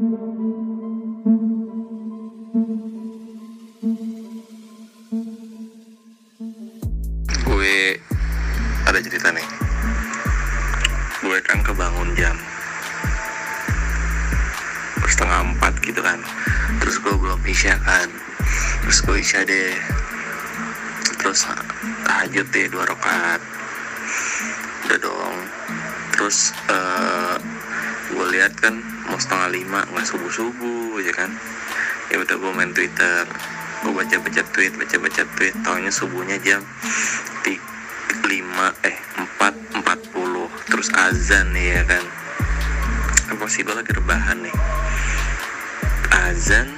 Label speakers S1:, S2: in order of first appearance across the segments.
S1: gue ada cerita nih. Gue kan kebangun jam setengah empat gitu kan. Terus gue belum isya kan. Terus gue isya deh. Terus tahajud deh dua rakaat. Udah dong. Terus eh, gue lihat kan mau setengah lima nggak subuh subuh aja kan? Ya udah gue main twitter. Gue baca baca tweet baca baca tweet tahunya subuhnya jam lima eh empat empat puluh. Terus azan ya kan? Impossible lagi rebahan nih. Azan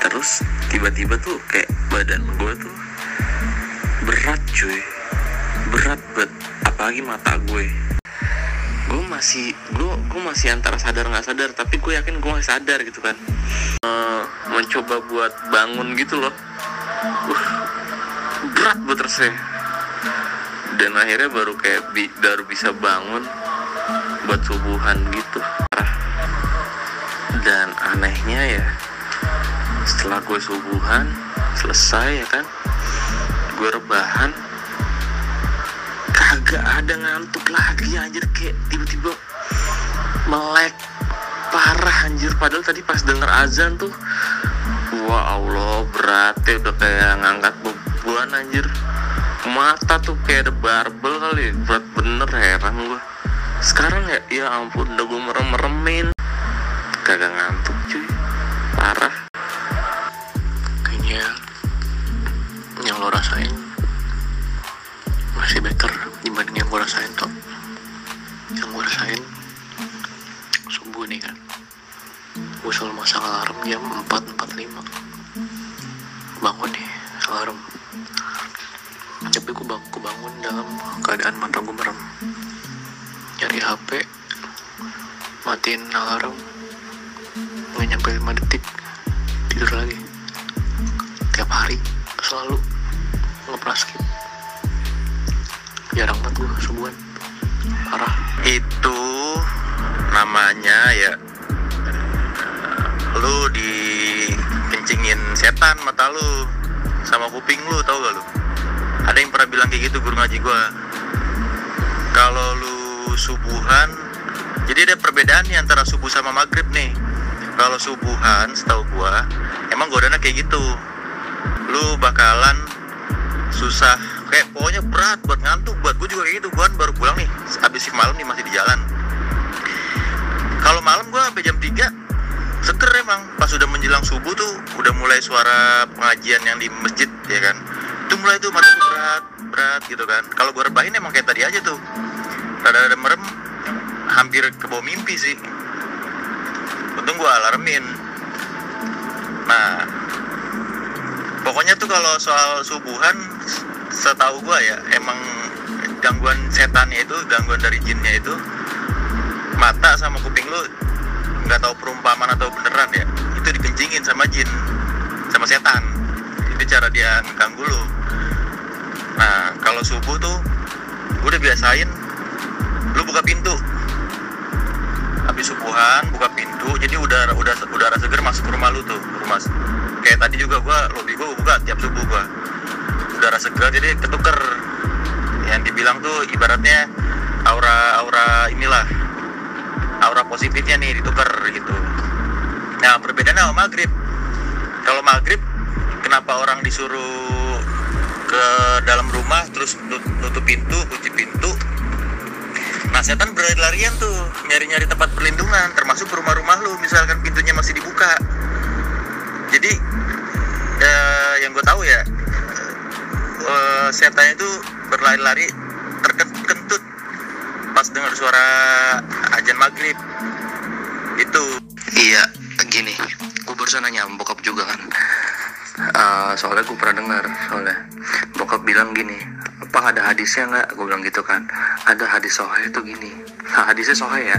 S1: terus tiba-tiba tuh kayak badan gue tuh berat cuy. Berat banget apalagi mata gue gue masih gue gue masih antara sadar nggak sadar tapi gue yakin gue masih sadar gitu kan. Eh, mencoba buat bangun gitu loh. Uh, berat banget rasanya dan akhirnya baru kayak bi- baru bisa bangun buat subuhan gitu. Dan anehnya ya setelah gue subuhan selesai ya kan gue rebahan kagak ada ngantuk lagi anjir. Kayak tiba-tiba melek parah anjir. Padahal tadi pas denger azan tuh wah Allah berat ya. Udah kayak ngangkat beban anjir. Mata tuh kayak ada barbel kali berat bener heran gua. Sekarang ya ya ampun udah gue merem meremin kagak ngantuk cuy. Parah bangun nih alarm. Tapi gue bang gue bangun dalam keadaan mata gue merem. Nyari HP matiin alarm nggak nyampe 5 detik tidur lagi. Tiap hari selalu ngepras skip. Jarang banget gue subuhan parah. Itu namanya ya lu dikencingin setan mata lu sama kuping lu tau gak lu? Ada yang pernah bilang kayak gitu guru ngaji gua. Kalau lu subuhan jadi ada perbedaan nih antara subuh sama maghrib nih. Kalau subuhan setahu gua emang godana kayak gitu. Lu bakalan susah kayak pokoknya berat buat ngantuk. Buat gue juga kayak gitu gue baru pulang nih. Habis malam nih masih di jalan. Kalau malam gue sampai jam 3 seger emang. Pas udah menjelang subuh tuh udah mulai suara pengajian yang di masjid ya kan. Itu mulai tuh tuh berat berat gitu kan. Kalau gue rebahin emang kayak tadi aja tuh. Rada-rada merem. Hampir ke bawah mimpi sih. Untung gue alarmin. Nah pokoknya tuh kalau soal subuhan setahu gua ya emang gangguan setannya itu gangguan dari jinnya itu mata sama kuping lu nggak tahu perumpamaan atau beneran ya itu dikencingin sama jin sama setan. Itu cara dia ngeganggu lu. Nah kalau subuh tuh gua udah biasain lu buka pintu. Habis subuhan buka pintu jadi udara udah udara seger masuk ke rumah lu tuh rumah. Kayak tadi juga gua lobby gua buka tiap subuh gua. Udara segar jadi ketuker. Yang dibilang tuh ibaratnya aura aura inilah aura positifnya nih ditukar gitu. Nah perbedaannya sama maghrib. Kalau maghrib kenapa orang disuruh ke dalam rumah terus nut- nutup pintu kunci pintu? Nah setan berlarian tuh nyari-nyari tempat perlindungan termasuk rumah-rumah lu misalkan pintunya masih dibuka. Jadi eh, yang gue tahu ya eh, setannya itu berlari-lari terkentut pas dengar suara ajan maghrib. Itu. Iya gini. Gue barusan nanya bokap juga kan. Eh, soalnya gue pernah dengar soalnya. Bokap bilang gini apa ada hadisnya nggak? Gue bilang gitu kan. Ada hadis sohe itu gini. Nah, hadisnya sohe ya.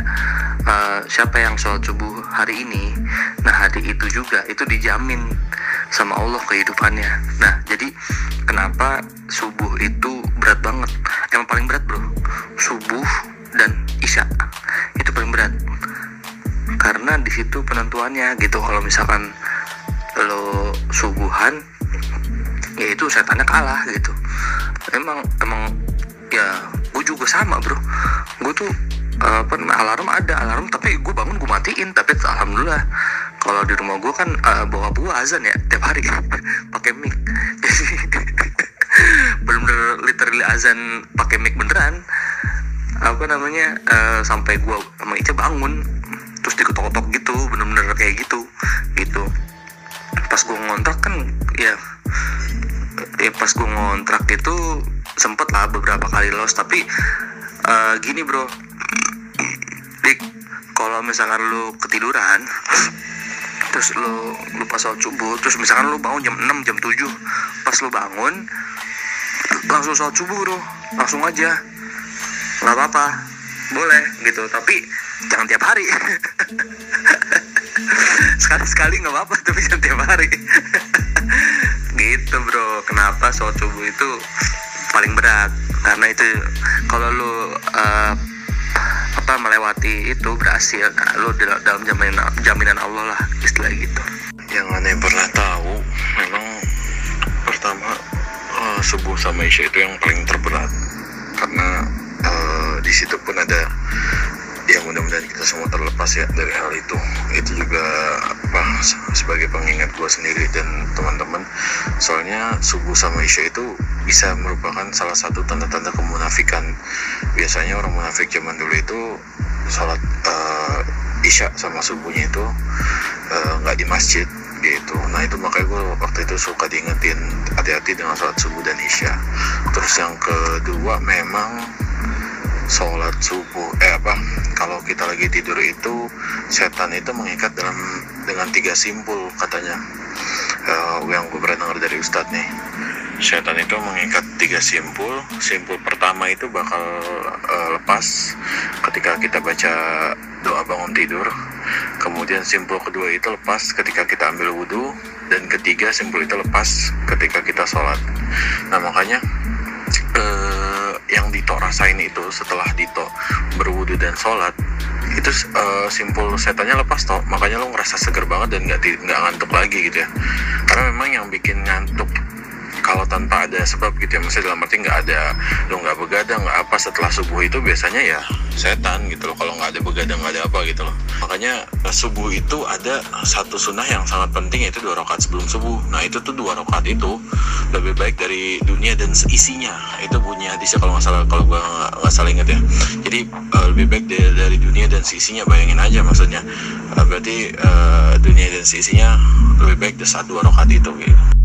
S1: Eh, siapa yang sholat subuh hari ini? Nah hari itu juga itu dijamin sama Allah kehidupannya. Nah jadi kenapa subuh itu berat banget
S2: situ penentuannya gitu. Kalau misalkan lo subuhan ya itu setannya kalah gitu. Emang emang ya gue juga sama bro. Gue tuh uh, apa alarm ada alarm tapi gue bangun gue matiin. Tapi alhamdulillah kalau di rumah gue kan uh, bawa buah azan ya tiap hari. Pakai mic. Bener-bener literally azan pakai mic beneran. Apa namanya uh, sampai gue sama Ica bangun terus diketok-ketok gitu bener-bener kayak gitu gitu. Pas gue ngontrak kan ya ya pas gue ngontrak itu sempet lah beberapa kali los tapi uh, gini bro. Dik kalau misalkan lu ketiduran terus lu lupa sholat subuh terus misalkan lu bangun jam 6 jam 7 pas lu bangun langsung sholat subuh bro. Langsung aja. Nggak apa-apa. Boleh gitu. Tapi jangan tiap hari. Sekali-sekali nggak apa-apa tapi jangan tiap hari. Gitu bro. Kenapa sholat subuh itu paling berat? Karena itu kalau lu uh, apa melewati itu berhasil nah, lu dalam jaminan jaminan Allah lah istilah gitu.
S3: Yang aneh pernah tahu memang pertama uh, subuh sama isya itu yang paling terberat terlepas ya dari hal itu. Itu juga apa sebagai pengingat gue sendiri dan teman-teman. Soalnya subuh sama isya itu bisa merupakan salah satu tanda-tanda kemunafikan. Biasanya orang munafik zaman dulu itu sholat uh, isya sama subuhnya itu eh, nggak uh, di masjid gitu. Nah itu makanya gue waktu itu suka diingetin hati-hati dengan sholat subuh dan isya. Terus yang kedua memang sholat subuh. Eh apa? Kalau kita lagi tidur itu setan itu mengikat dalam dengan tiga simpul katanya. Uh, yang gue pernah dengar dari ustadz nih. Setan itu mengikat tiga simpul simpul pertama itu bakal uh, lepas ketika kita baca doa bangun tidur. Kemudian simpul kedua itu lepas ketika kita ambil wudhu dan ketiga simpul itu lepas ketika kita sholat. Nah makanya yang Dito rasain itu setelah Dito berwudu dan sholat itu uh, simpul setannya lepas toh. Makanya lo ngerasa seger banget dan nggak nggak ngantuk lagi gitu ya. Karena memang yang bikin ngantuk kalau tanpa ada sebab gitu ya maksudnya dalam arti nggak ada lo nggak begadang nggak apa setelah subuh itu biasanya ya setan gitu loh kalau nggak ada begadang nggak ada apa gitu loh. Makanya eh, subuh itu ada satu sunnah yang sangat penting yaitu dua rakaat sebelum subuh. Nah itu tuh dua rakaat itu lebih baik dari dunia dan isinya. Itu bunyi hadisnya kalau nggak salah kalau gua nggak salah inget ya. Jadi uh, lebih baik dari, dari dunia dan isinya bayangin aja maksudnya. Uh, berarti uh, dunia dan isinya lebih baik dari dua rakaat itu gitu